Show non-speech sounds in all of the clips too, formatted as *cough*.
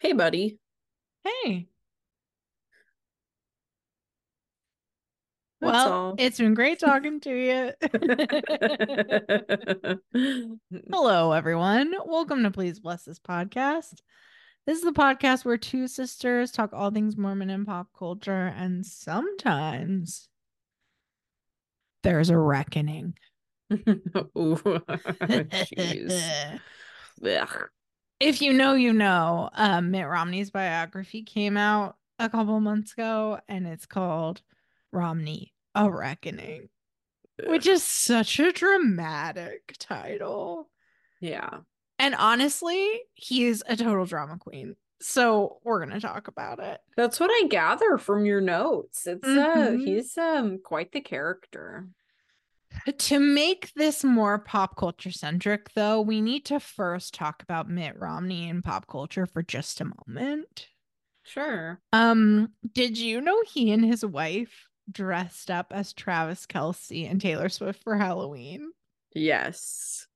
Hey, buddy. Hey. That's well, all. it's been great talking to you. *laughs* *laughs* Hello, everyone. Welcome to Please Bless This podcast. This is the podcast where two sisters talk all things Mormon and pop culture, and sometimes there's a reckoning. *laughs* Ooh, jeez. If you know, you know. Um, Mitt Romney's biography came out a couple months ago, and it's called Romney: A Reckoning, which is such a dramatic title. Yeah. And honestly, he is a total drama queen. So we're gonna talk about it. That's what I gather from your notes. It's uh Mhm. he's um quite the character. To make this more pop culture centric, though, we need to first talk about Mitt Romney and pop culture for just a moment. Sure. Um, did you know he and his wife dressed up as Travis Kelce and Taylor Swift for Halloween? Yes.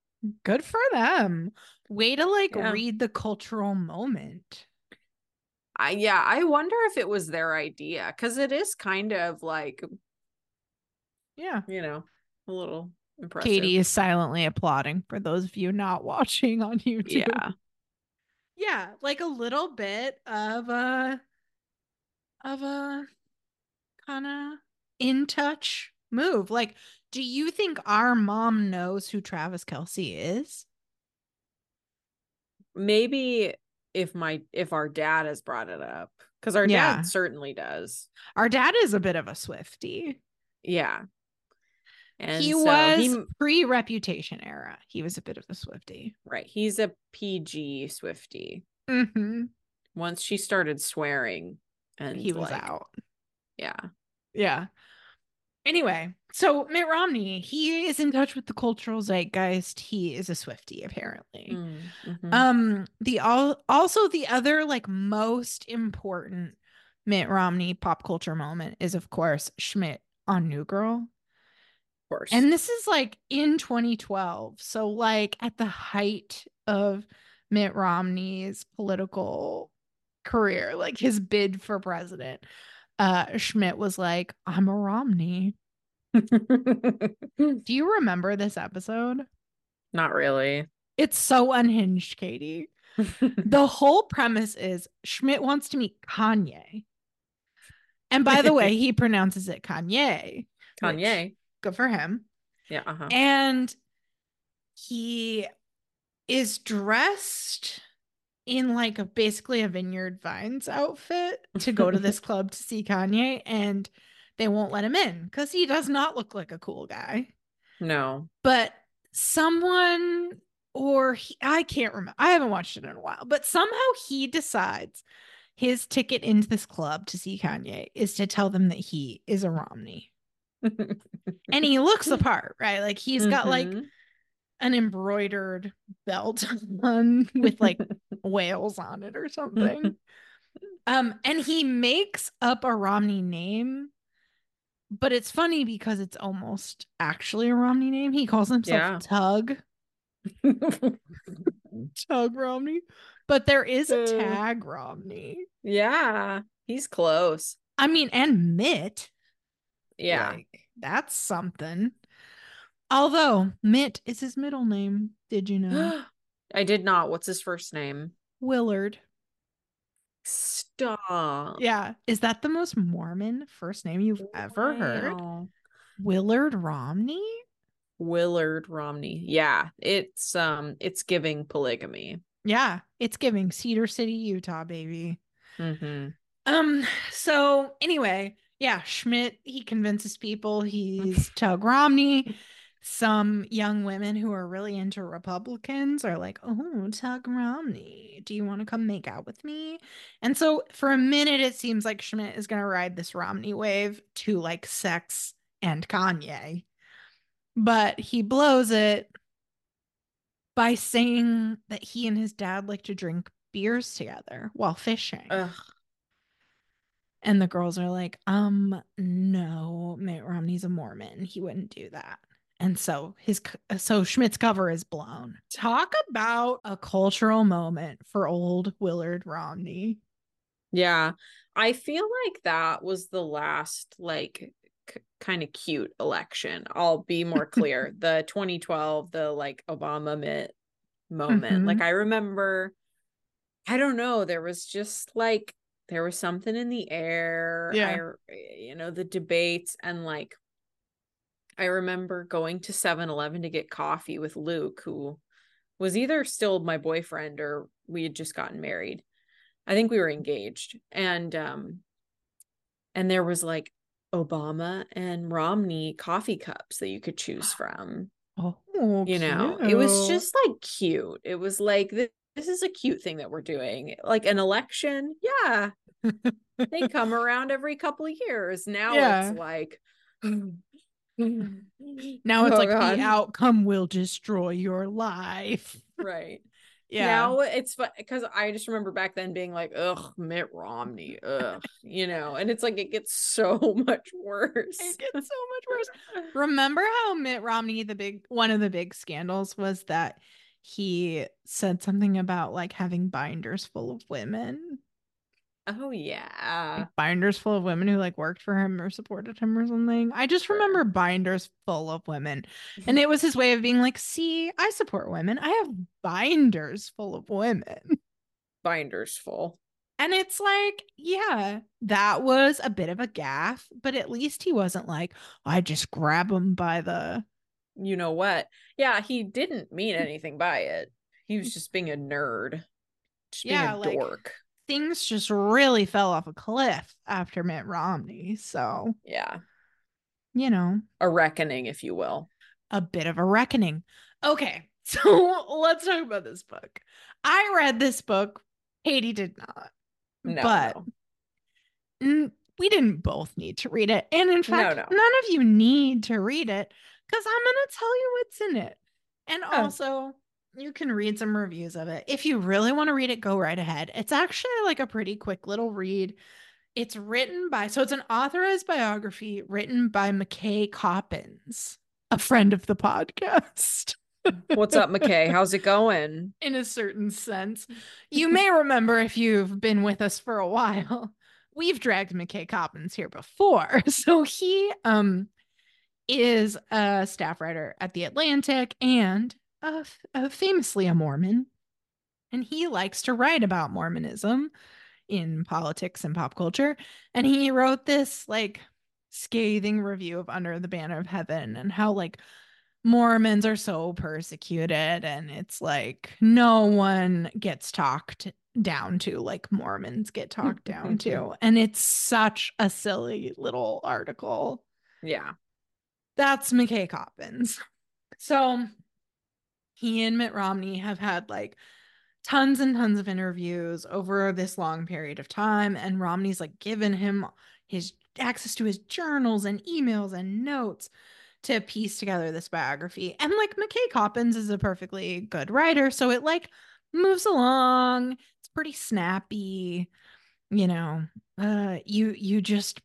Good for them. Way to like Yeah. read the cultural moment. I yeah, I wonder if it was their idea because it is kind of like, Yeah. you know, a little impressive. Katie is silently applauding for those of you not *laughs* watching on YouTube. Yeah. Yeah, like a little bit of a of a kind of in touch move. Like, do you think our mom knows who Travis Kelce is? Maybe if my if our dad has brought it up because our Yeah. dad certainly does. Our dad is a bit of a Swifty. Yeah. And he so was he- pre-reputation era. He was a bit of a Swifty. right. He's a PG Swifty. Mm-hmm. Once she started swearing and He was like, out. Yeah. Yeah. Anyway, so Mitt Romney, he is in touch with the cultural zeitgeist. He is a Swifty, apparently. Mm, mhm. Um, the all also the other like most important Mitt Romney pop culture moment is of course Schmidt on New Girl. Course. And this is like in 2012. So like at the height of Mitt Romney's political career, like his bid for president. Uh Schmidt was like, "I'm a Romney." *laughs* Do you remember this episode? Not really. It's so unhinged, Katie. *laughs* The whole premise is Schmidt wants to meet Kanye. And by the way, *laughs* he pronounces it Kanye. Kanye. Good for him. Yeah. Uh-huh. And he is dressed in like a basically a Vineyard Vines outfit to go to this *laughs* club to see Kanye. And they won't let him in because he does not look like a cool guy. No. but someone or he, I can't remember. I haven't watched it in a while, but somehow he decides his ticket into this club to see Kanye is to tell them that he is a Romney. And he looks the part, right? Like he's got like Mhm. an embroidered belt *laughs* on with like *laughs* whales on it or something. *laughs* Um and he makes up a Romney name. But it's funny because it's almost actually a Romney name. He calls himself Yeah. Tug. Tug Romney. But there is a Tagg Romney. yeah. He's close. I mean, and Mitt. Yeah. Like, that's something. Although Mitt is his middle name. Did you know? *gasps* I did not. What's his first name? Willard. Stop. Yeah. Is that the most Mormon first name you've ever heard? Willard Romney? Willard Romney. Yeah. It's um it's giving polygamy. Yeah. It's giving Cedar City, Utah, baby. Mm-hmm. Um, so anyway, yeah, Schmidt, he convinces people he's *laughs* Tug Romney. Some young women who are really into Republicans are like, oh, Tug Romney, do you want to come make out with me? And so for a minute, it seems like Schmidt is going to ride this Romney wave to like sex and Kanye. But he blows it by saying that he and his dad like to drink beers together while fishing. Ugh. And the girls are like, um, no, Mitt Romney's a Mormon. He wouldn't do that. And so his so Schmidt's cover is blown. Talk about a cultural moment for old Willard Romney. Yeah. I feel like that was the last like c- kind of cute election. I'll be more clear. *laughs* the 2012, the like Obama Mitt moment. Mhm. Like I remember I don't know, there was just like there was something in the air. Yeah. I you know, the debates and like I remember going to 7-Eleven to get coffee with Luke who was either still my boyfriend or we had just gotten married. I think we were engaged. And um and there was like Obama and Romney coffee cups that you could choose *gasps* from. Oh, You know, it was just like cute. It was like this, this is a cute thing that we're doing. Like an election. Yeah. They *laughs* come around every couple of years. Now Yeah. it's like *laughs* now it's Oh, like God. the outcome will destroy your life. right. Yeah. Now it's because I just remember back then being like, ugh, Mitt Romney, ugh, you know, and it's like it gets so *laughs* much worse. it gets so much worse. Remember how Mitt Romney, the big one of the big scandals was that he said something about like having binders full of women. Oh yeah. Like binders full of women who like worked for him or supported him or something. I just remember binders full of women. And it *laughs* was his way of being like, see, I support women. I have binders full of women. Binders full. And it's like, yeah, that was a bit of a gaffe, but at least he wasn't like, I just grab him by the. You know what? Yeah, he didn't mean mm. anything by it. He was mm. just being a nerd. Just being Yeah, a like- dork. Things just really fell off a cliff after Mitt Romney. So, Yeah. you know, A reckoning, if you will. a bit of a reckoning. Okay, *laughs* so let's talk about this book. I read this book. Katie did not. No. but no. we didn't both need to read it. And in fact, no. none of you need to read it because I'm going to tell you what's in it. And also, you can read some reviews of it. If you really want to read it, go right ahead. It's actually like a pretty quick little read. It's written by, so it's an authorized biography written by McKay Coppins, a friend of the podcast. *laughs* What's up, McKay? How's it going? in a certain sense. You may remember if you've been with us for a while, we've dragged McKay Coppins here before. *laughs* So he um is a staff writer at the Atlantic and uh, f- uh, famously a Mormon. And he likes to write about Mormonism in politics and pop culture. And he wrote this like scathing review of Under the Banner of Heaven and how like Mormons are so persecuted and it's like no one gets talked down to like Mormons get talked down to. *laughs* And it's such a silly little article. Yeah. That's McKay Coppins. So he and Mitt Romney have had like tons and tons of interviews over this long period of time. And Romney's like given him his access to his journals and emails and notes to piece together this biography. And like McKay Coppins is a perfectly good writer. So it like moves along. It's pretty snappy. You know, uh you you just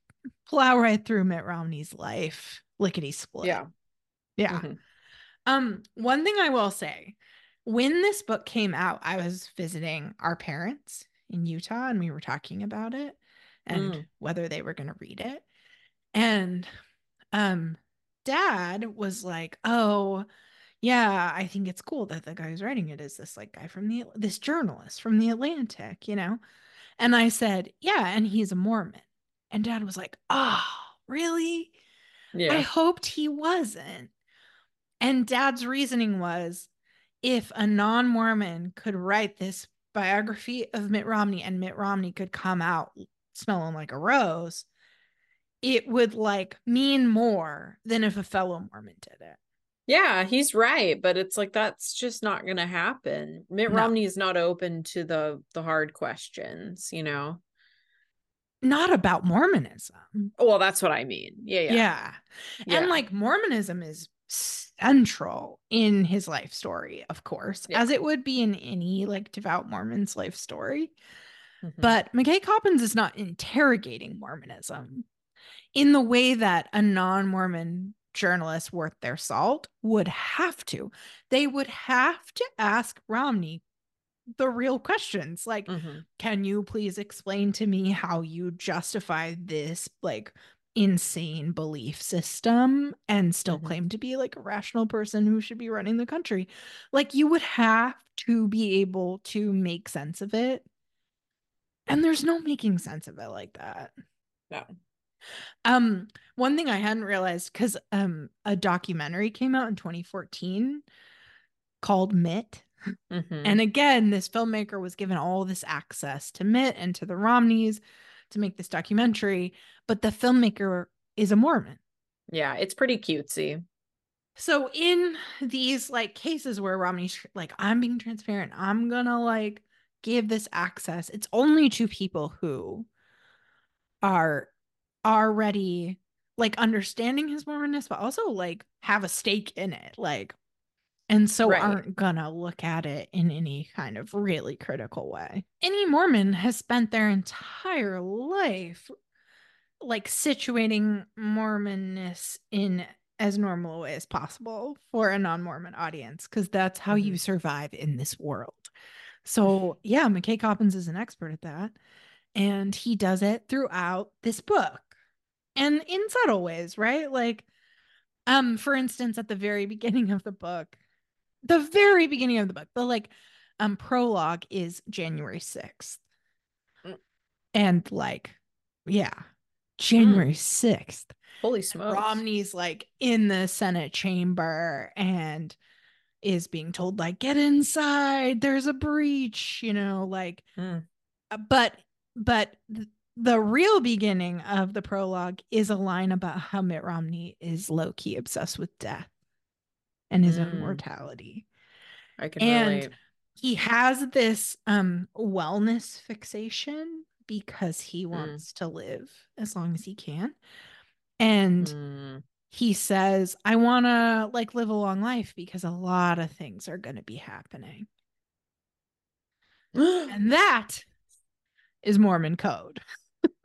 plow right through Mitt Romney's life. Lickety split. Yeah. Yeah. Mhm. Um, one thing I will say, when this book came out, I was visiting our parents in Utah and we were talking about it and Mm. whether they were going to read it. And um dad was like, "Oh, yeah, I think it's cool that the guy who's writing it is this like guy from the this journalist from the Atlantic, you know?" And I said, "Yeah, and he's a Mormon." And dad was like, "Oh, really?" I hoped he wasn't. And dad's reasoning was if a non Mormon could write this biography of Mitt Romney and Mitt Romney could come out smelling like a rose, it would like mean more than if a fellow Mormon did it. Yeah, he's right, but it's like that's just not gonna happen. Mitt No. Romney is not open to the the hard questions, you know. Not about Mormonism. Well, that's what I mean. Yeah, Yeah. yeah. Yeah. And like Mormonism is central in his life story, of course, Yeah. as it would be in any like devout Mormon's life story. Mhm. But McKay Coppins is not interrogating Mormonism in the way that a non Mormon journalist worth their salt would have to. They would have to ask Romney the real questions like Mhm. can you please explain to me how you justify this like insane belief system and still Mhm. claim to be like a rational person who should be running the country like you would have to be able to make sense of it and there's no making sense of it like that No. um one thing i hadn't realized cuz um a documentary came out in 2014 called Mitt Mhm. and again, this filmmaker was given all this access to Mitt and to the Romneys to make this documentary, but the filmmaker is a Mormon. yeah, it's pretty cutesy. So in these like cases where Romney's like, I'm being transparent, I'm gonna like give this access. It's only to people who are already like understanding his Mormonness, but also like have a stake in it. Like and so Right. aren't gonna look at it in any kind of really critical way. Any Mormon has spent their entire life like situating Mormonness in as normal a way as possible for a non-Mormon audience, because that's how you survive in this world. So yeah, McKay Coppins is an expert at that. And he does it throughout this book. And in subtle ways, right? Like um, for instance, at the very beginning of the book, the very beginning of the book, the like um prologue is January 6th. Mm. And like, yeah, January 6th. Holy smokes. Romney's like in the Senate chamber and is being told, like, get inside, there's a breach, you know, like, Mm. uh, but, but th- the real beginning of the prologue is a line about how Mitt Romney is low key obsessed with death and his own Mm. mortality. I can and- relate. He has this um wellness fixation because he Mm. wants to live as long as he can. And Mm. he says, I want to like live a long life because a lot of things are going to be happening. *gasps* And that is Mormon code.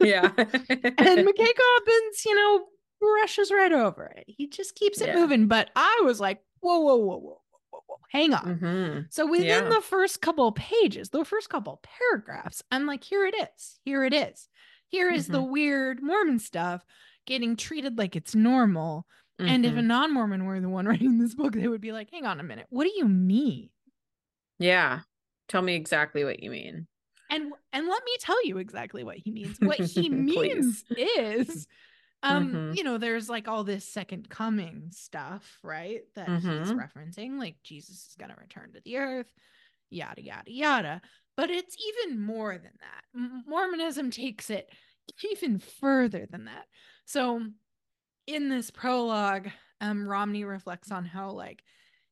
yeah. *laughs* And McKay Coppins, you know, brushes right over it. He just keeps it Yeah. moving. But I was like, whoa, whoa, whoa, whoa, whoa, whoa, whoa. Hang on. Mhm. So within Yeah. the first couple pages, the first couple paragraphs, I'm like, here it is. Here it is. Here is the weird Mormon stuff getting treated like it's normal. And if a Mhm. non-Mormon were the one *laughs* writing this book, they would be like, hang on a minute, what do you mean? yeah. Tell me exactly what you mean. And and let me tell you exactly what he means. *laughs* What he means is um, Mhm. you know, there's like all this second coming stuff, right? That he's Mhm. referencing, like Jesus is gonna return to the earth, yada yada yada. But it's even more than that. Mormonism takes it *laughs* even further than that. So in this prologue, um, Romney reflects on how like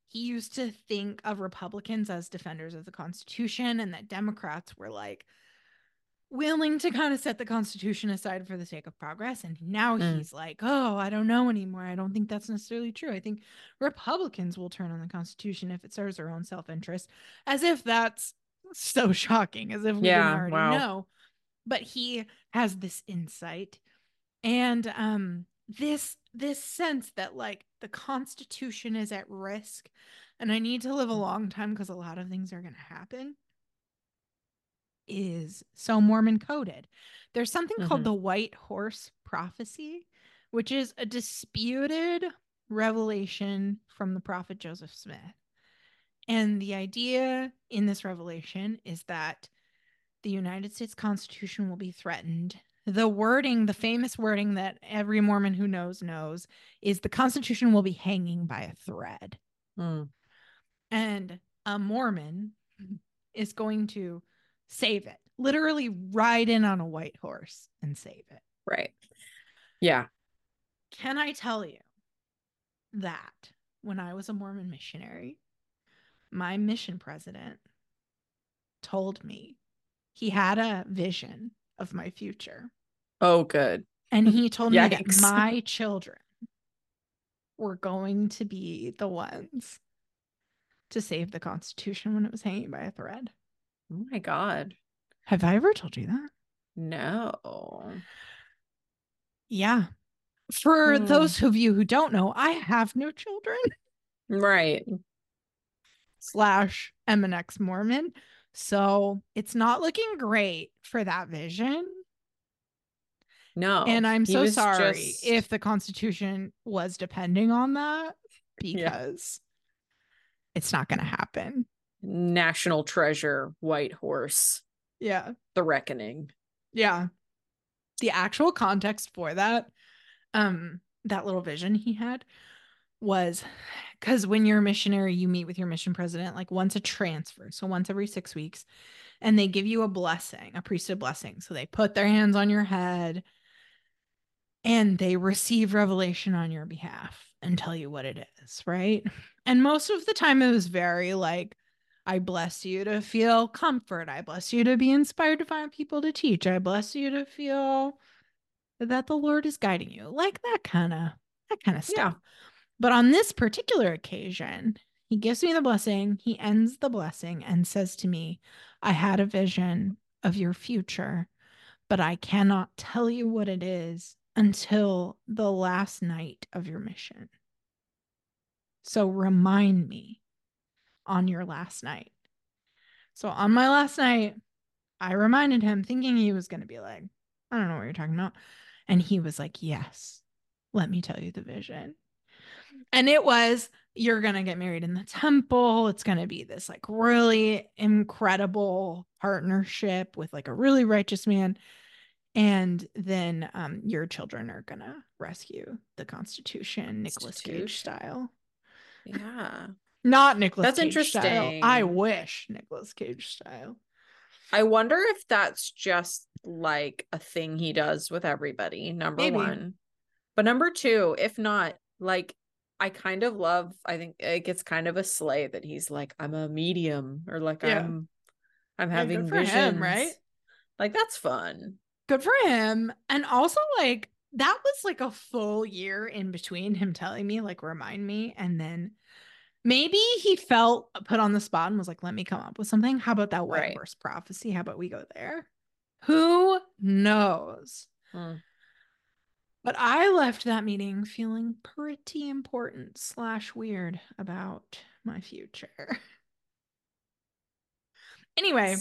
he used to think of Republicans as defenders of the Constitution and that Democrats were like willing to kind of set the Constitution aside for the sake of progress. And now Mm. he's like, oh, I don't know anymore. I don't think that's necessarily true. I think Republicans will turn on the Constitution if it serves their own self interest, as if that's so *laughs* shocking, as if we Yeah, didn't already wow. know. But he has this insight and um this this sense that like the constitution is at risk and i need to live a long time because a lot of things are going to happen is so mormon coded there's something called Mhm. the white horse prophecy which is a disputed revelation from the prophet joseph smith and the idea in this revelation is that the United States Constitution will be threatened. The wording, the famous wording that every Mormon who knows knows, is the Constitution will be hanging by a thread. Mm. And a Mormon is going to save it, literally ride in on a white horse and save it. Right. Yeah. Can I tell you that when I was a Mormon missionary, my mission president told me he had a vision of my future. Oh, good. And he told me that my children were going to be the ones to save the Constitution when it was hanging by a thread. Oh my God. Have I ever told you that? No. Yeah. for Hmm. those of you who don't know, I have no children. Right. slash MNX Mormon. So it's not looking great for that vision. No. and I'm so sorry just- if the Constitution was depending on that Yeah. because it's not going to happen. National treasure, white horse, Yeah. the reckoning. Yeah. The actual context for that, um, that little vision he had was because when you're a missionary, you meet with your mission president like once a transfer, so once every six weeks, and they give you a blessing, a priesthood blessing. So they put their hands on your head and they receive revelation on your behalf and tell you what it is, right? And most of the time it was very like, I bless you to feel comfort. I bless you to be inspired to find people to teach. I bless you to feel that the Lord is guiding you. Like that kind of that kind of Yeah. stuff. But on this particular occasion, he gives me the blessing, he ends the blessing and says to me, I had a vision of your future, but I cannot tell you what it is until the last night of your mission. So remind me on your last night. So on my last night, I reminded him, thinking he was going to be like, I don't know what you're talking about. And he was like, Yes, let me tell you the vision. And it was, you're going to get married in the temple. It's going to be this like really incredible partnership with like a really righteous man. And then um, your children are going to rescue the Constitution, Nicolas Cage style. Yeah. Not Nicolas That's Cage style. I interesting. wish Nicolas Cage style. I wonder if that's just like a thing he does with everybody, number Maybe. one. But number two, if not, like I kind of love, I think it gets kind of a slay that he's like, I'm a medium or like Yeah. I'm I'm having him, right? Like that's fun. Good for him. And also, like, that was like a full year in between him telling me, like, remind me. And then maybe he felt put on the spot and was like, let me come up with something. How about that white Right. horse prophecy? How about we go there? Who knows? Hmm. But I left that meeting feeling pretty important slash weird about my future. *laughs* Anyway,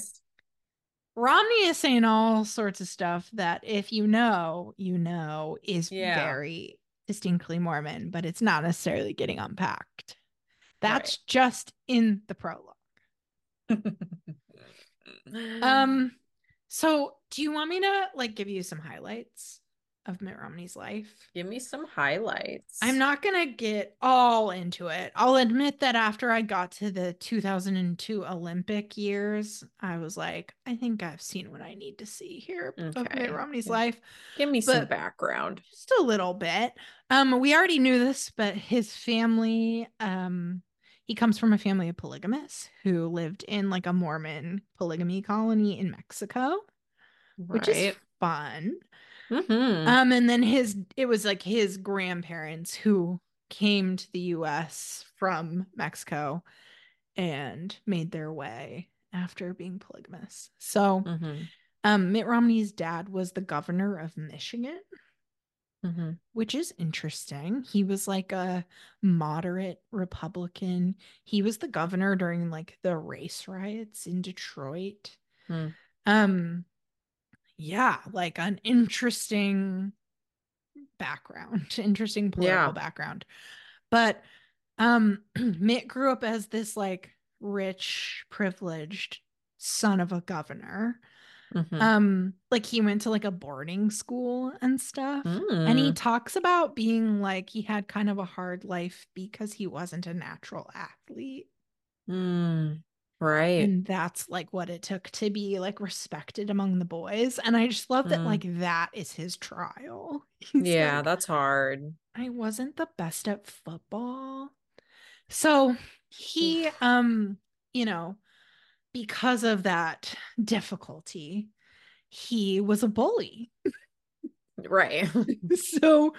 Romney is saying all sorts of stuff that if you know, you know, is Yeah. very distinctly Mormon, but it's not necessarily getting unpacked. That's just in the prologue. *laughs* Um, so do you want me to like give you some highlights of Mitt Romney's life? give me some highlights. I'm not gonna get all into it. I'll admit that after I got to the 2002 Olympic years, I was like, I think I've seen what I need to see here of Okay, Mitt Romney's life. give me some background. Just a little bit. Um, we already knew this, but his family, um, he comes from a family of polygamists who lived in like a Mormon polygamy colony in Mexico, which is Right. fun. Mhm. Um, and then his it was like his grandparents who came to the US from Mexico and made their way after being polygamous. So Mhm. um Mitt Romney's dad was the governor of Michigan, Mhm. which is interesting. He was like a moderate Republican. He was the governor during like the race riots in Detroit. Hmm. Um yeah, like an interesting background, *laughs* interesting political Yeah. background. But um *clears throat* Mitt grew up as this like rich, privileged son of a governor. Mhm. Um like he went to like a boarding school and stuff. And he Mm. talks about being like he had kind of a hard life because he wasn't a natural athlete. Mm. Right. And that's like what it took to be like respected among the boys. And I just love that Mm. like that is his trial. *laughs* He's yeah, like, that's hard. I wasn't the best at football. So he um, you know, because of that difficulty, he was a bully. *laughs* Right. *laughs* so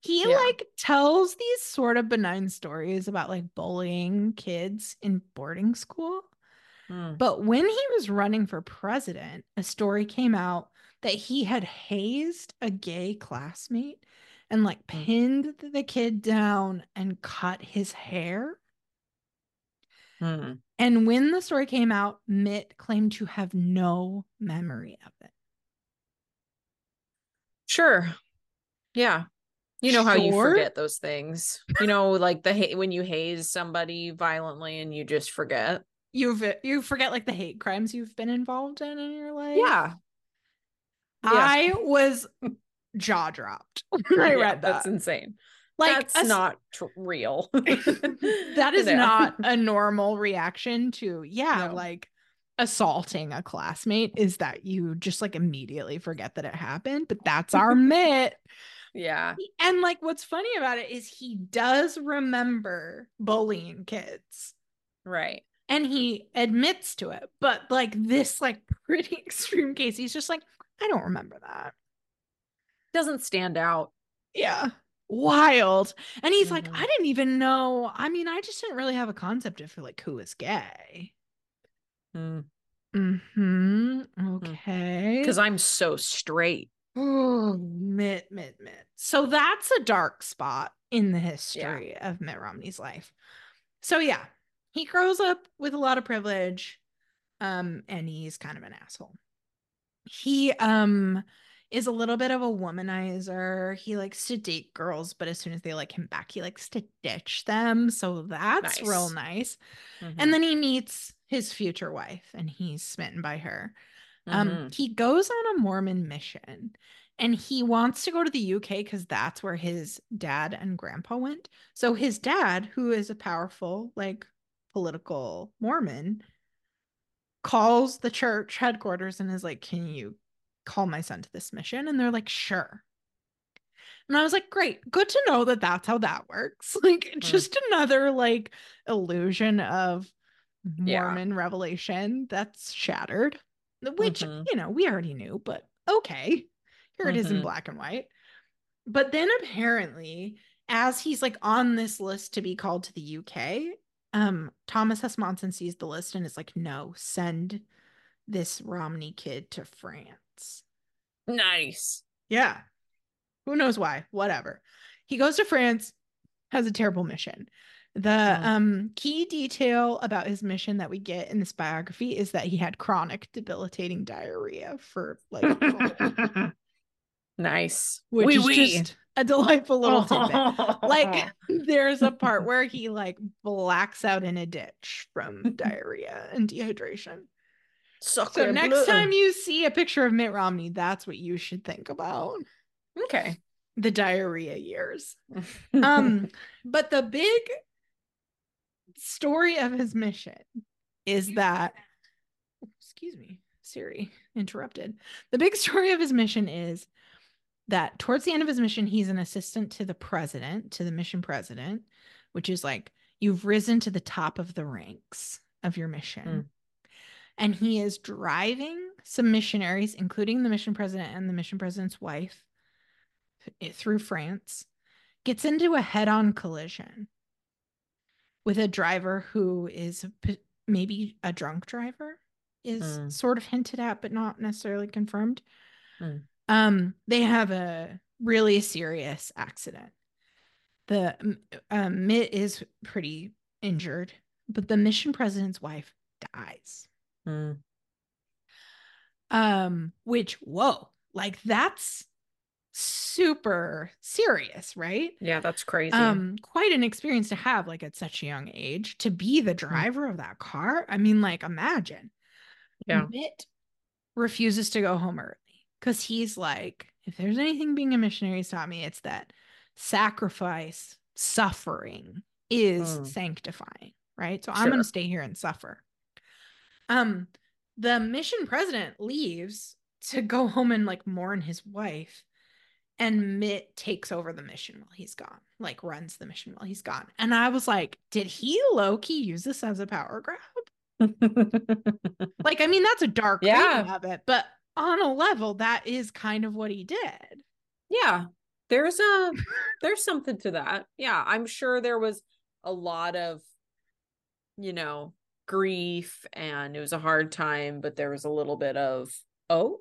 he Yeah. like tells these sort of benign stories about like bullying kids in boarding school. Mm. But when he was running for president, a story came out that he had hazed a gay classmate and like Mm. pinned the kid down and cut his hair. Hmm. And when the story came out, Mitt claimed to have no memory of it. Sure. Yeah. You know how you forget those things. You know, like the ha- when you haze somebody violently and you just forget. You've you forget like the hate crimes you've been involved in in your life. Yeah. Yeah. I was jaw dropped when I *laughs* Yeah, read that. That's insane. Like that's a- not tr- real. *laughs* that *laughs* is No. not *laughs* a normal reaction to yeah No. like assaulting a classmate is that you just like immediately forget that it happened but that's our Mitt yeah. and like what's funny about it is he does remember bullying kids Right. and he admits to it but like this like pretty extreme case he's just like i don't remember that Doesn't stand out. yeah wild. And he's like Mhm. i didn't even know i mean i just didn't really have a concept of like who is gay. Hmm. hmm. Okay. Because I'm so straight. oh mitt mitt mitt so that's a dark spot in the history of mitt romney's life. So yeah he grows up with a lot of privilege um and he's kind of an asshole. He um is a little bit of a womanizer. He likes to date girls but as soon as they like him back he likes to ditch them. So that's real nice. Mhm. and then he meets his future wife and he's smitten by her. Um Mhm. he goes on a mormon mission and he wants to go to the uk because that's where his dad and grandpa went. So his dad who is a powerful like political mormon calls the church headquarters and is like can you call my son to this mission and they're like sure. And i was like great. Good to know that that's how that works. *laughs* Like just another like illusion of Yeah. mormon revelation that's shattered which Mhm. you know we already knew but okay. Here it is in Mhm. black and white. But then apparently as he's like on this list to be called to the uk um thomas s. Monson sees the list and is like no send this romney kid to france Nice. yeah. Who knows why? Whatever. He goes to france has a terrible mission. The um key detail about his mission that we get in this biography is that he had chronic debilitating diarrhea for like *laughs* nice. which Wee is wee. just a delightful little tidbit. *laughs* Like *laughs* there's a part where he like blacks out in a ditch from diarrhea and dehydration so next bleu. time you see a picture of mitt romney that's what you should think about okay. the diarrhea years *laughs* um but the big story of his mission is that excuse me siri interrupted the big *laughs* story of his mission is that towards the end of his mission he's an assistant to the president to the mission president which is like you've risen to the top of the ranks of your mission Mm. And he is driving some missionaries including the mission president and the mission president's wife through france gets into a head-on collision with a driver who is maybe a drunk driver is Mm. sort of hinted at but not necessarily confirmed Mm. um they have a really serious accident the um, um, mitt is pretty injured but the mission president's wife dies Mm. um which whoa like that's super serious right Yeah, that's crazy. um quite an experience to have like at such a young age to be the driver of that car i mean like imagine Yeah. mitt refuses to go home early because he's like if there's anything being a missionary taught me it's that sacrifice suffering is Mm. sanctifying right so i'm going to stay here and suffer um the mission president leaves to go home and like mourn his wife and Mitt takes over the mission while he's gone, like runs the mission while he's gone. And I was like, did he low key use this as a power grab? *laughs* Like, I mean, that's a dark Yeah. of it, but on a level, that is kind of what he did. yeah. There's a there's something to that. Yeah, I'm sure there was a lot of you know, grief and it was a hard time, but there was a little bit of, oh,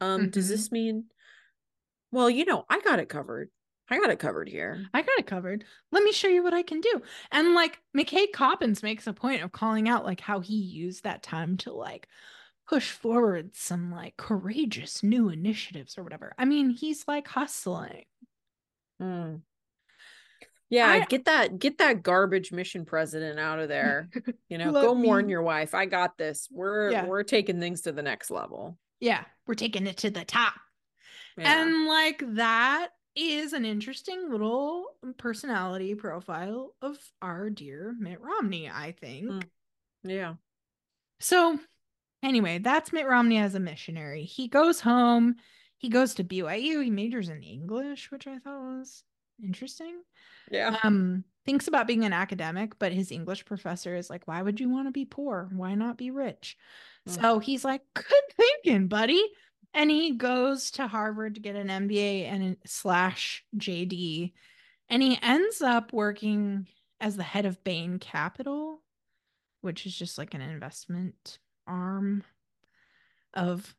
um, does Mhm. this mean well, you know, I got it covered. I got it covered here. I got it covered. Let me show you what I can do. And like McKay Coppins makes a point of calling out like how he used that time to like push forward some like courageous new initiatives or whatever. I mean, he's like hustling. Mm. Yeah, I- get that get that garbage mission president out of there. You know, go warn me- your wife. I got this. We're Yeah. we're taking things to the next level. Yeah, we're taking it to the top. Yeah. And like that is an interesting little personality profile of our dear Mitt Romney, I think. Mm. yeah. So, anyway, that's Mitt Romney as a missionary. He goes home, he goes to BYU, he majors in English, which I thought was interesting. Yeah. Um, thinks about being an academic, but his English professor is like, why would you want to be poor? Why not be rich? Mm. So he's like, *laughs* good thinking, buddy. And he goes to Harvard to get an MBA and a slash JD. And he ends up working as the head of Bain Capital, which is just like an investment arm of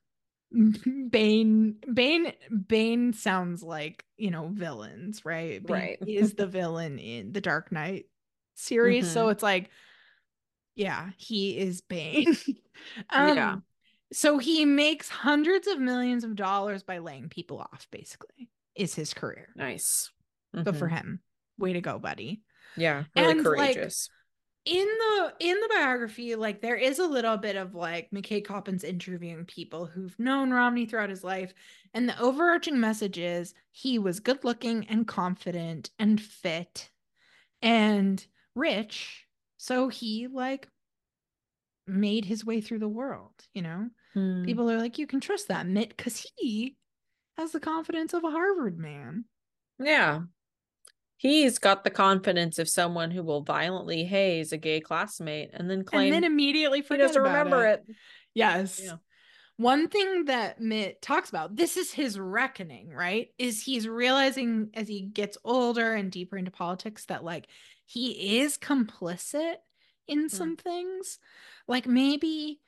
Bain. Bain Bain sounds like, you know, villains, right? Bane Right. is the *laughs* villain in the Dark Knight series. So it's like, yeah, he is Bane. *laughs* *laughs* um, Yeah. So he makes hundreds of millions of dollars by laying people off, basically, is his career. Nice. Good for him. Way to go, buddy. Yeah. Really And, like, courageous. In the in the biography, like there is a little bit of like McKay Coppins interviewing people who've known Romney throughout his life. And the overarching message is he was good looking and confident and fit and rich. So he like made his way through the world, you know? Mm. People are like, you can trust that Mitt because he has the confidence of a Harvard man. Yeah. He's got the confidence of someone who will violently haze a gay classmate and then claim and then immediately forget he doesn't remember it. it. Yes. Yeah. One thing that Mitt talks about, this is his reckoning, right? Is he's realizing as he gets older and deeper into politics that like he is complicit in hmm. some things. Like maybe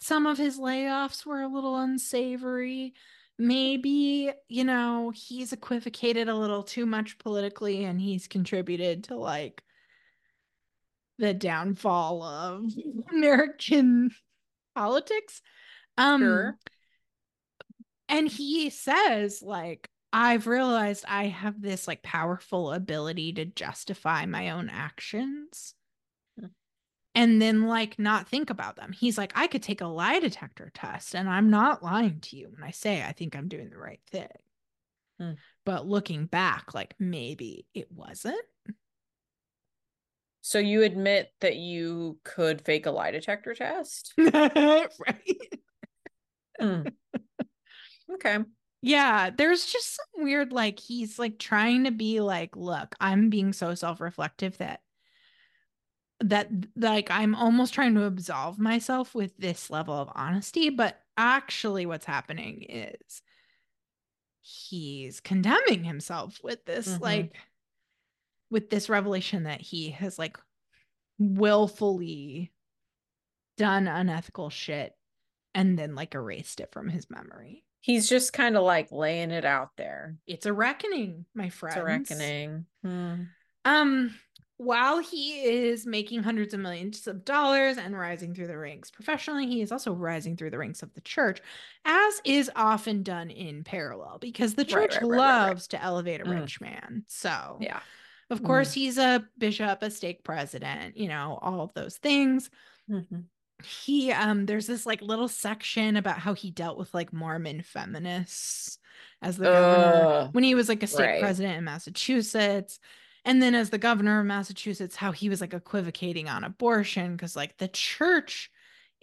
some of his layoffs were a little unsavory. Maybe, you know, he's equivocated a little too much politically and he's contributed to like the downfall of *laughs* American politics. Um Sure. and he says like I've realized I have this like powerful ability to justify my own actions. And then like not think about them. He's like I could take a lie detector test and I'm not lying to you when I say I think I'm doing the right thing. Hmm. But looking back like maybe it wasn't. So you admit that you could fake a lie detector test? *laughs* right? Mm. *laughs* okay. Yeah, there's just some weird like he's like trying to be like, look, I'm being so self-reflective that that like I'm almost trying to absolve myself with this level of honesty, but actually what's happening is he's condemning himself with this Mhm. like with this revelation that he has like willfully done unethical shit and then like erased it from his memory. He's just kind of like laying it out there. It's a reckoning, my It's a reckoning. Hmm. Um, while he is making hundreds of millions of dollars and rising through the ranks professionally, he is also rising through the ranks of the church, as is often done in parallel, because the church right, right, right, loves to elevate a Mm. rich man. So, Yeah. of course, he's a bishop, a stake president, you know, all of those things. Mhm. he um there's this like little section about how he dealt with like mormon feminists as the governor when he was like a state right. president in massachusetts and then as the governor of massachusetts how he was like equivocating on abortion because like the church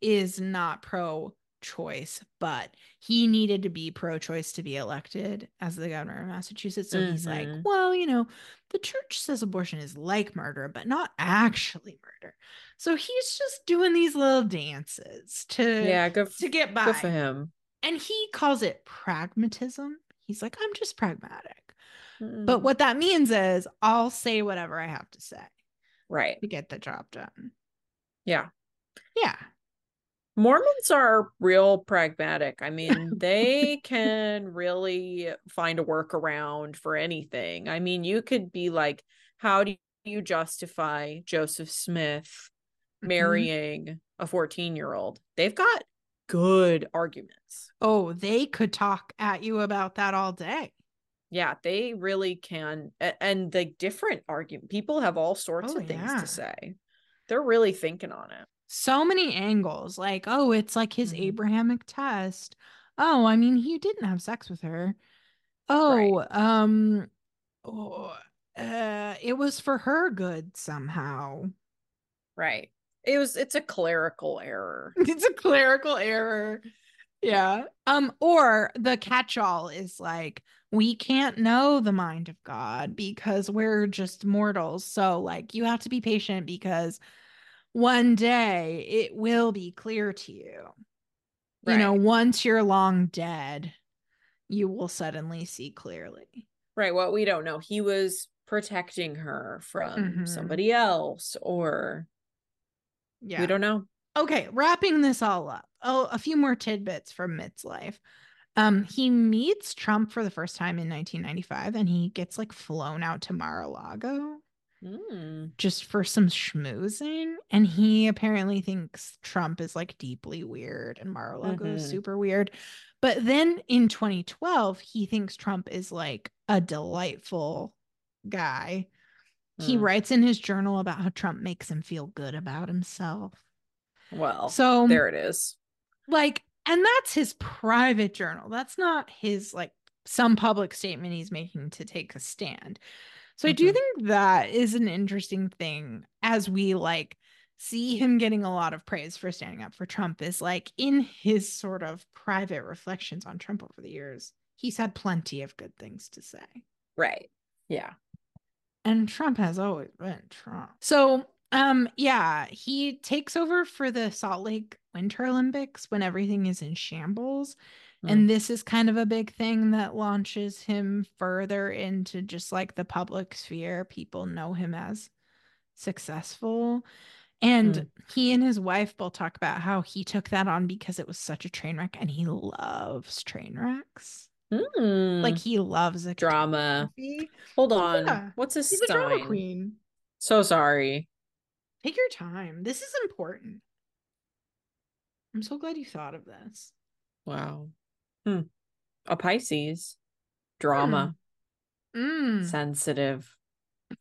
is not pro choice but he needed to be pro choice to be elected as the governor of massachusetts. So he's like Mhm. well you know the church says abortion is like murder but not actually murder. So he's just doing these little dances to Yeah, good, f- to get by. good for him. and he calls it pragmatism. He's like i'm just pragmatic but Mm. what that means is i'll say whatever i have to say Right. to get the job done Yeah. yeah Mormons are real pragmatic. I mean, *laughs* they can really find a workaround for anything. I mean, you could be like, how do you justify Joseph Smith Mhm. marrying a 14 year old? They've got good arguments. Oh, they could talk at you about that all day. Yeah, they really can. And the different argument, people have all sorts Oh, of things yeah. to say. They're really thinking on it. So many angles. Like, oh, it's like his Mhm. Abrahamic test. Oh, I mean, he didn't have sex with her. Oh, um, oh, uh, it was for her good somehow. Right. It was, it's a clerical error. *laughs* it's a clerical error. Yeah. Um, or the catch-all is like, we can't know the mind of God because we're just mortals. So, like, you have to be patient because one day it will be clear to you. Right. You know, once you're long dead, you will suddenly see clearly. Right. What we don't know. He was protecting her from Mhm. somebody else, or Yeah. we don't know. okay, wrapping this all up. Oh, a few more tidbits from Mitt's life. Um, he meets Trump for the first time in 1995 and he gets like flown out to Mar-a-Lago Mm. just for some schmoozing. And he apparently thinks Trump is like deeply weird and Mar-a-Lago is Mhm. super weird. But then in 2012, he thinks Trump is like a delightful guy. He Mm. writes in his journal about how Trump makes him feel good about himself. Well, So there it is. Like and that's his private journal that's not his like some public statement he's making to take a stand so i do Mhm. think that is an interesting thing as we like see him getting a lot of praise for standing up for trump is like in his sort of private reflections on trump over the years he's had plenty of good things to say Right. Yeah. and Trump has always been Trump. So, um, yeah, he takes over for the Salt Lake Winter Olympics when everything is in shambles. Mm. And this is kind of a big thing that launches him further into just like the public sphere. People know him as successful. And Mm. he and his wife both talk about how he took that on because it was such a train wreck and he loves train wrecks. Mm. Like he loves a drama. Hold on. Yeah. What's his He's a drama sign? queen. So sorry. Take your time. This is important. I'm so glad you thought of this. Wow. Hmm. A Pisces. Drama. Mm. Sensitive.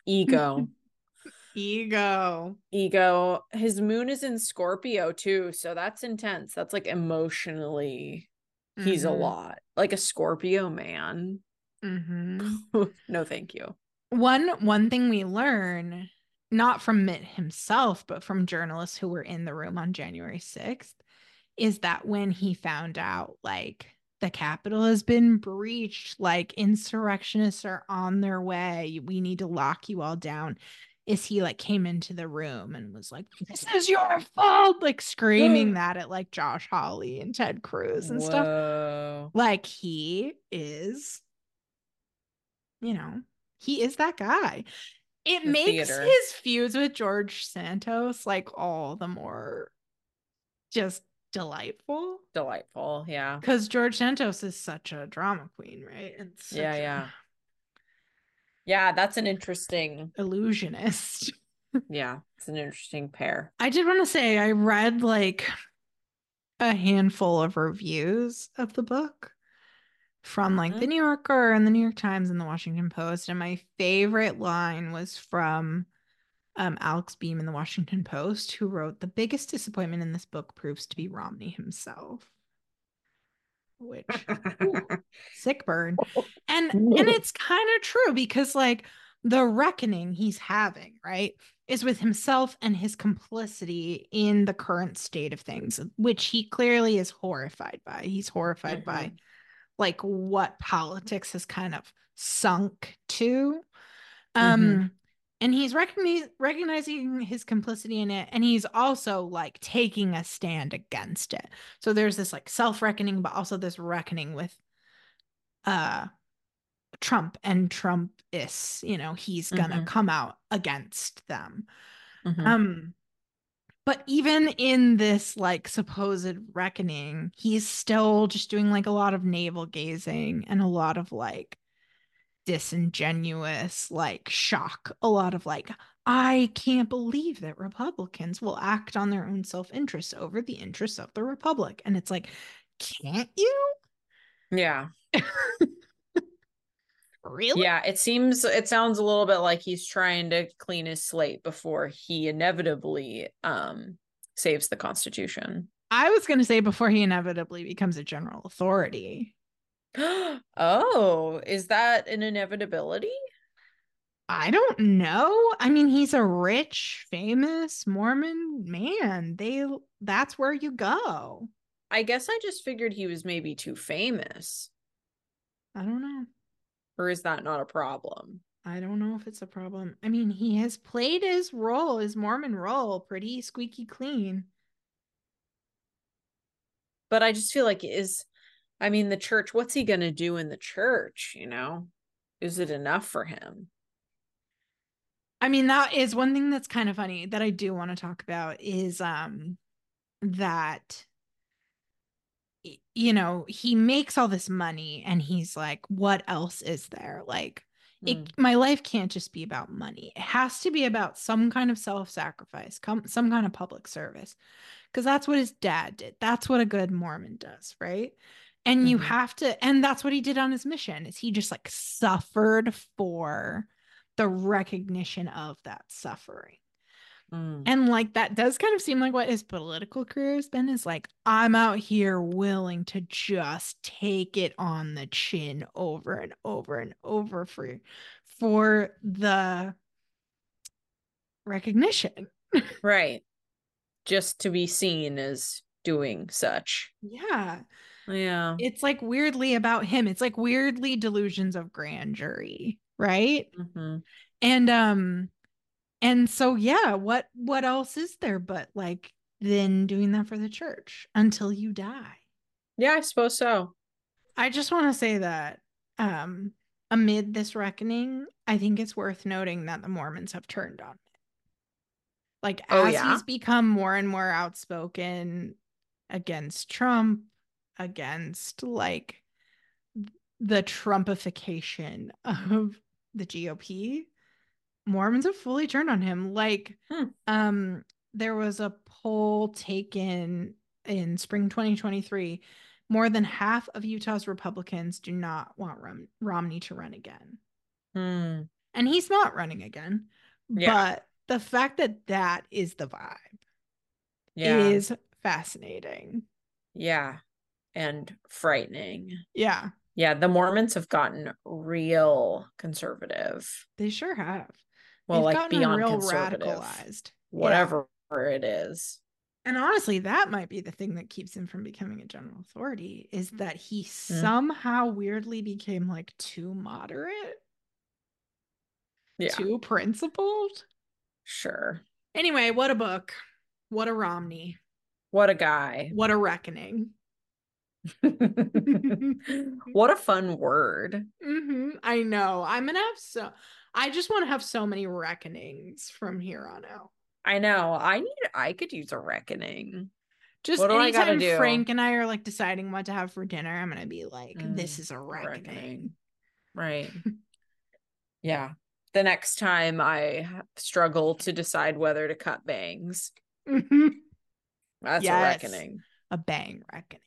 Ego. *laughs* Ego. Ego. His moon is in Scorpio too, so that's intense. That's like emotionally he's a Mhm. lot. Like a Scorpio man. Mhm. *laughs* no, thank you. One one thing we learn, not from Mitt himself, but from journalists who were in the room on January 6th, is that when he found out like the Capitol has been breached, like insurrectionists are on their way, we need to lock you all down. Is he like came into the room and was like, This is your fault, like screaming *gasps* that at like Josh Hawley and Ted Cruz and stuff. Like he is, you know, he is that guy. It The makes theater. his feuds with George Santos like all the more just delightful Delightful. Yeah. because George Santos is such a drama queen, right? And Yeah, a yeah. Yeah, that's an interesting. illusionist. *laughs* Yeah, it's an interesting pair. I did want to say I read like a handful of reviews of the book from like the Mhm. New Yorker and the New York Times and the Washington Post. And my favorite line was from um, Alex Beam in the Washington Post, who wrote, The biggest disappointment in this book proves to be Romney himself. Which, ooh, *laughs* sick burn. And and *laughs* it's kind of true because like the reckoning he's having, right, is with himself and his complicity in the current state of things, which he clearly is horrified by. He's horrified by like what politics has kind of sunk to. Um Mhm. and he's recognize, recognizing his complicity in it and he's also like taking a stand against it. So there's this like self-reckoning but also this reckoning with uh Trump and Trump is, you know, he's gonna Mhm. come out against them. Mhm. Um But even in this like supposed reckoning, he's still just doing like a lot of navel gazing and a lot of like disingenuous like shock, a lot of like I can't believe that Republicans will act on their own self-interest over the interests of the republic. And it's like, can't you? Yeah. *laughs* Really? Yeah, it seems it sounds a little bit like he's trying to clean his slate before he inevitably um saves the constitution. I was going to say before he inevitably becomes a general authority. *gasps* oh, is that an inevitability? I don't know. I mean, he's a rich, famous Mormon man. They that's where you go. I guess I just figured he was maybe too famous. I don't know. Or is that not a problem? I don't know if it's a problem. I mean, he has played his role, his Mormon role, pretty squeaky clean. But I just feel like is I mean the church, what's he going to do in the church, you know? Is it enough for him? I mean, that is one thing that's kind of funny that I do want to talk about is um that you know, he makes all this money and he's like, what else is there? Like, mm. it, my life can't just be about money. It has to be about some kind of self sacrifice, some kind of public service. Because that's what his dad did. That's what a good Mormon does, right? And mm-hmm. you have to, and that's what he did on his mission is he just like suffered for the recognition of that suffering. Mm. And like that does kind of seem like what his political career has been is like, I'm out here willing to just take it on the chin over and over and over for for the recognition. *laughs* right. Just to be seen as doing such. Yeah. Yeah. It's like weirdly about him. It's like weirdly delusions of grandeur, right? Mm-hmm. And um and so yeah what what else is there but like then doing that for the church until you die? Yeah i suppose so. I just want to say that um amid this reckoning i think it's worth noting that the mormons have turned on it. Like oh, as yeah? he's become more and more outspoken against trump against like the trumpification *laughs* of the gop Mormons have fully turned on him. Like, hmm. um, there was a poll taken in spring 2023. More than half of Utah's Republicans do not want Rom- Romney to run again. Hmm. And he's not running again. Yeah. But the fact that that is the vibe yeah. is fascinating. Yeah. And frightening. Yeah. Yeah. The Mormons have gotten real conservative. They sure have well They've like beyond real radicalized. Whatever yeah. it is. And honestly that might be the thing that keeps him from becoming a general authority is that he mm. somehow weirdly became like too moderate? Yeah. too principled? Sure. Anyway what a book. What a romney. What a guy. What a reckoning. *laughs* What a fun word. Mm-hmm. i know. I'm gonna have so I just want to have so many reckonings from here on out. I know. I need I could use a reckoning. Just what anytime I gotta do? Frank and I are like deciding what to have for dinner, I'm gonna be like, mm, this is a reckoning. reckoning. Right. *laughs* yeah. The next time I struggle to decide whether to cut bangs. Mm-hmm. *laughs* That's yes, a reckoning. A bang reckoning.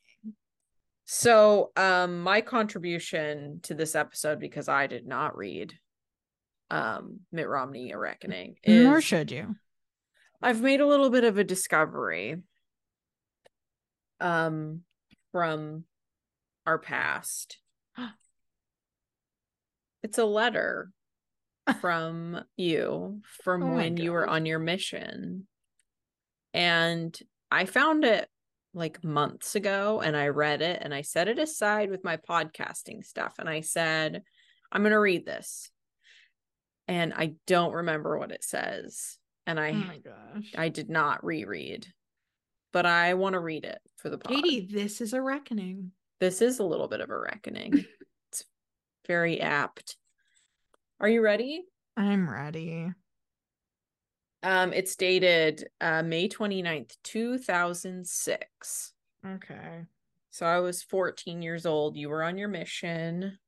So um my contribution to this episode, because I did not read um Mitt Romney a reckoning. Is, Nor should you. I've made a little bit of a discovery um from our past. *gasps* it's a letter *laughs* from you from oh when you were on your mission. And I found it like months ago and I read it and I set it aside with my podcasting stuff and I said, I'm going to read this and I don't remember what it says. And I, oh my gosh, I did not reread, but I want to read it for the pod. Katie, this is a reckoning. This is a little bit of a reckoning. *laughs* it's very apt. Are you ready? I'm ready. Um, it's dated uh May 29th, 2006. Okay. So I was 14 years old. You were on your mission.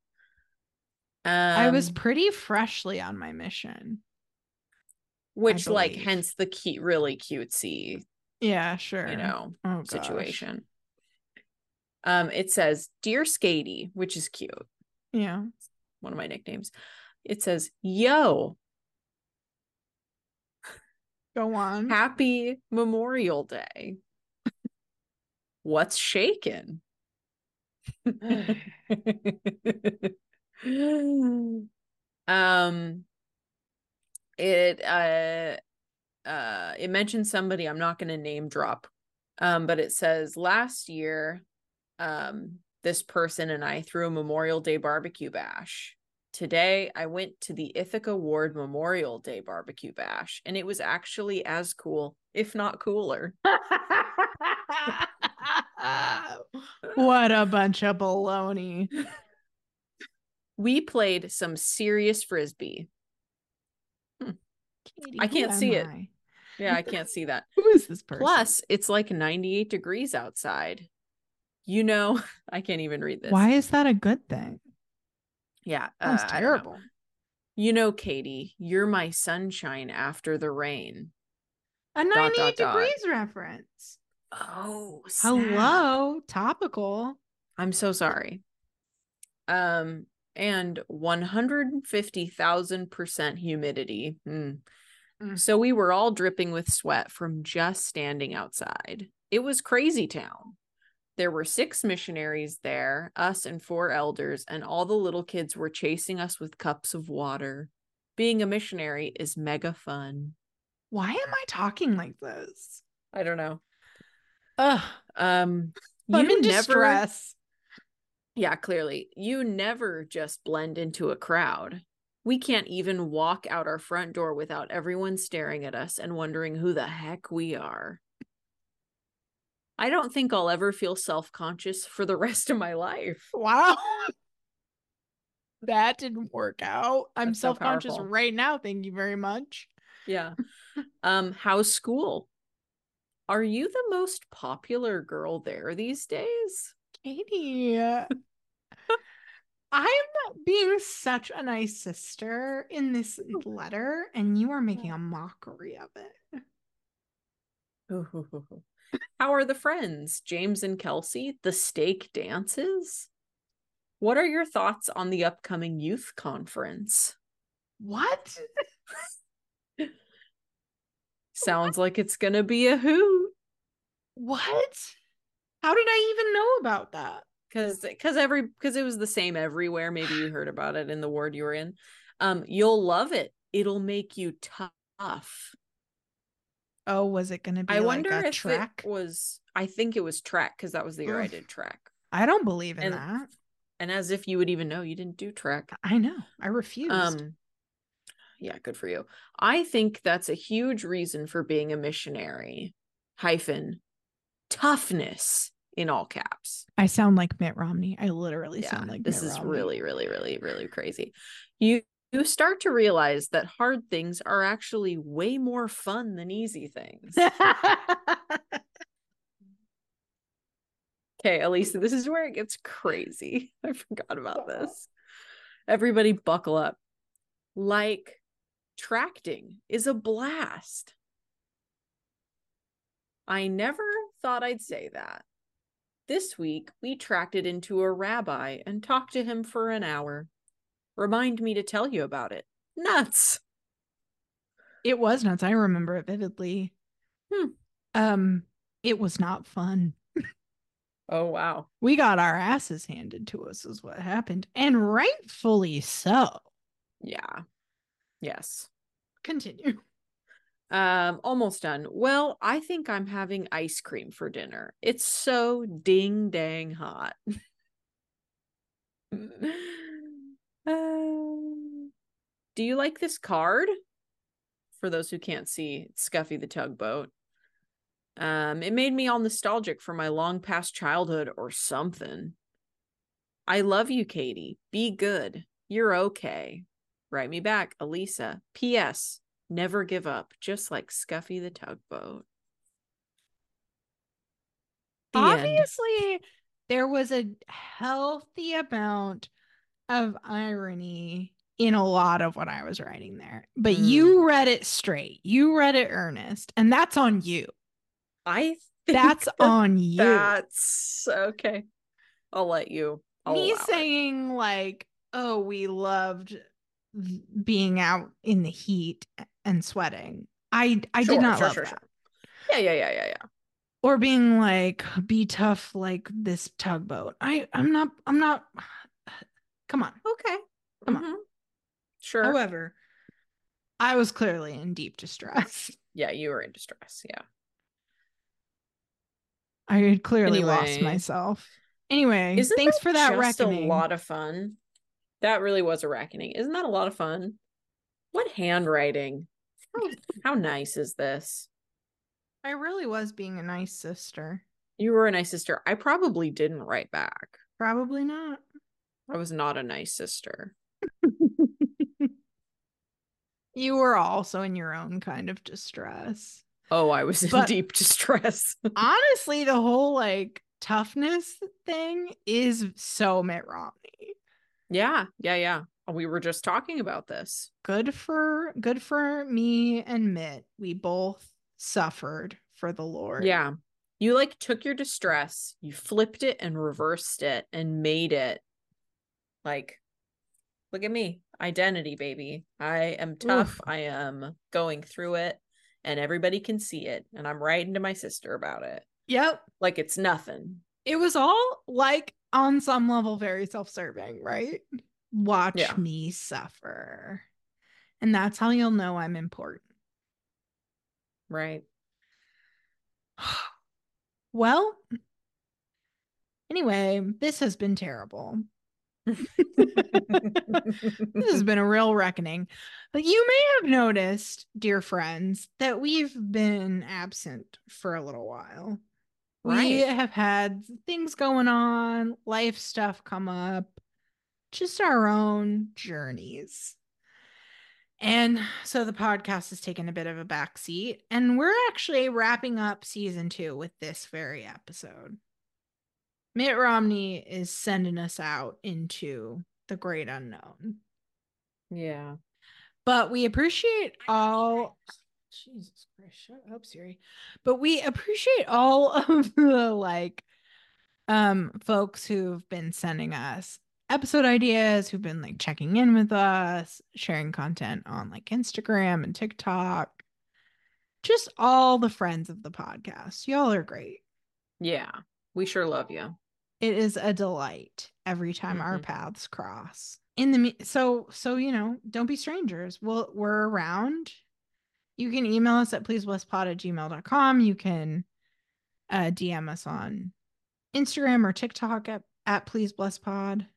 Um, I was pretty freshly on my mission. which like hence the cute really cutesy, Yeah, sure. you know, oh, situation. Um, it says, Dear Skatey, which is cute, Yeah. one of my nicknames. It says, Yo, Go on. happy Memorial Day. What's shaking? *laughs* *laughs* *laughs* *laughs* um it uh uh it mentions somebody i'm not going to name drop um but it says last year um this person and i threw a memorial day barbecue bash today i went to the ithaca ward memorial day barbecue bash and it was actually as cool if not cooler *laughs* *laughs* what a bunch of baloney. We played some serious frisbee Katie, I can't see am it. I? yeah i can't see that Who is this person? Plus, it's like 98 degrees outside. You know, *laughs* I can't even read this. why is that a good thing? Yeah. that's uh, I don't know. terrible. You know, Katie, you're my sunshine after the rain. A 98 dot. degrees reference. Oh, Hello, topical. I'm so sorry. Um, and 150,000% humidity. Hmm. Mm. So we were all dripping with sweat from just standing outside. It was crazy town. There were six missionaries there, us and four elders, and all the little kids were chasing us with cups of water. Being a missionary is mega fun. Why am I talking like this? I don't know. Ugh, Um I'm you in never distress. Yeah, clearly. You never just blend into a crowd. We can't even walk out our front door without everyone staring at us and wondering who the heck we are. I don't think I'll ever feel self conscious for the *laughs* rest of my life. Wow. That didn't work out. I'm self conscious powerful. right now. Thank you very much. Yeah. *laughs* um, how's school? Are you the most popular girl there these days? Katie. *laughs* I'm being such a nice sister in this letter, and you are making a mockery of it. How are the friends, James and Kelsey? The stake dances? What are your thoughts on the upcoming youth conference? What? *laughs* Sounds like it's gonna be a hoot. What? How did I even know about that? Cause because every because it was the same everywhere. Maybe you heard about it in the ward you were in. Um, you'll love it. It'll make you tough. Oh, was it going to be I like wonder a if track? it was I think it was track because that was the year I did track. I don't believe in And that. And as if you would even know you didn't do track. I know. I refused. Um yeah, good for you. I think that's a huge reason for being a missionary. Hyphen toughness in all caps. I sound like Mitt Romney. I literally Yeah, sound like this Mitt is Romney. really, really, really, really crazy. You you start to realize that hard things are actually way more fun than easy things. Okay, Elisa, this is where it gets crazy. *laughs* I forgot about this. Everybody buckle up. Like tracting is a blast. I never thought I'd say that. This week, we tracked it into a rabbi and talked to him for an hour. Remind me to tell you about it. Nuts. it was nuts. I remember it vividly. Hmm. Um, it was not fun. *laughs* Oh, wow. We got our asses handed to us, is what happened, and rightfully so. Yeah. Yes. Continue. Um, almost done. Well, I think I'm having ice cream for dinner. It's so ding dang hot. *laughs* Um, do you like this card? For those who can't see, Scuffy the tugboat. Um, it made me all nostalgic for my long past childhood or something. I love you, Katie. Be good. You're okay. Write me back, Elisa. P.S. Never give up, just like Scuffy the tugboat. The end. Obviously, there was a healthy amount of irony in a lot of what I was writing there, but Mm. you read it straight. You read it earnest, and that's on you. I think That's that on *laughs* you. That's okay. I'll let you. I'll Me allow it. saying like, "Oh, we loved being out in the heat and sweating." I I Sure, did not sure, love sure, that. Yeah, yeah, yeah, yeah, yeah. Or being like, "Be tough like this tugboat." I I'm not I'm not. *sighs* Come on. Okay. Come on. Mhm. Sure. However, I was clearly in deep distress. *laughs* yeah, you were in distress. Yeah. I had clearly lost myself. Anyway, thanks that for that just reckoning. a lot of fun? That really was a reckoning. Isn't that a lot of fun? What handwriting? How, how nice is this? I really was being a nice sister. You were a nice sister. I probably didn't write back. Probably not. I was not a nice sister. *laughs* you were also in your own kind of distress. Oh, I was in But- deep *laughs* distress. Honestly, the whole like toughness thing is so Mitt Romney. yeah, yeah, yeah. We were just talking about this. Good for good for me and Mitt. We both suffered for the Lord. Yeah. You like took your distress, you flipped it and reversed it and made it like look at me, identity baby. I am tough. Oof. I am going through it and everybody can see it and I'm writing to my sister about it. Yep. Like it's nothing. It was all like on some level very self-serving, right? Watch Yeah. me suffer. And that's how you'll know I'm important. Right. *sighs* Well, anyway, this has been terrible. *laughs* this has been a real reckoning. But you may have noticed, dear friends, that we've been absent for a little while. We have had things going on, life stuff come up, just our own journeys. And so the podcast has taken a bit of a backseat, and we're actually wrapping up season two with this very episode. Mitt Romney is sending us out into the great unknown. yeah. But we appreciate all. Jesus Christ, shut up, Siri. But we appreciate all *laughs* of the like um folks who've been sending us episode ideas, who've been like checking in with us, sharing content on like Instagram and TikTok. Just all the friends of the podcast. Y'all are great. Yeah. We sure love you. It is a delight every time our Mhm. paths cross. In the me- so so you know, don't be strangers. We'll we're around. You can email us at pleaseblesspod at gmail.com. You can uh DM us on Instagram or TikTok at, at pleaseblesspod.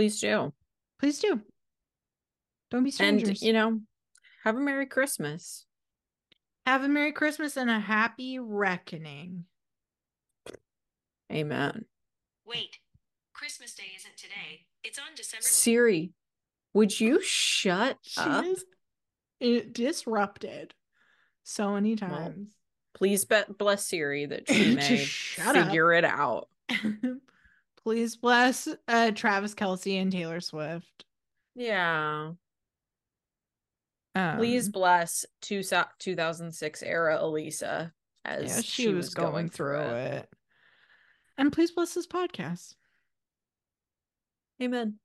Please do. Please do. Don't be strangers. And you know, have a Merry Christmas. Have a Merry Christmas and a happy reckoning. Amen. Wait, Christmas Day isn't today. It's on December. Siri, would you shut She up? is it disrupted so many Well, times. Please bet bless Siri that she *laughs* may shut up. figure it out. *laughs* Please bless uh, Travis Kelce and Taylor Swift. Yeah. Um, Please bless two, 2006 era Elisa as yeah, she, was, going, through, it. And please bless this podcast. Amen.